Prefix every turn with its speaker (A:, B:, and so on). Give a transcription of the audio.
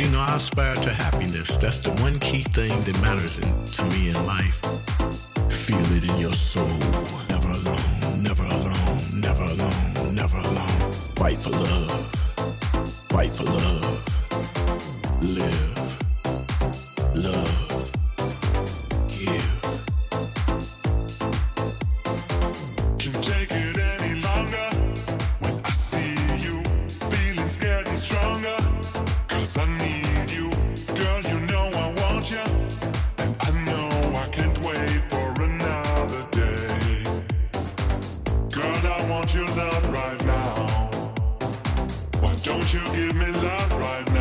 A: you know, I aspire to happiness. That's the one key thing that matters in, to me in life. Feel it in your soul. Never alone, never alone, never alone, never alone. Fight for love. Fight for love. Live. Love.
B: Cause I need you, girl, you know I want you. And I know I can't wait for another day. Girl, I want your love right now. Why don't you give me love right now?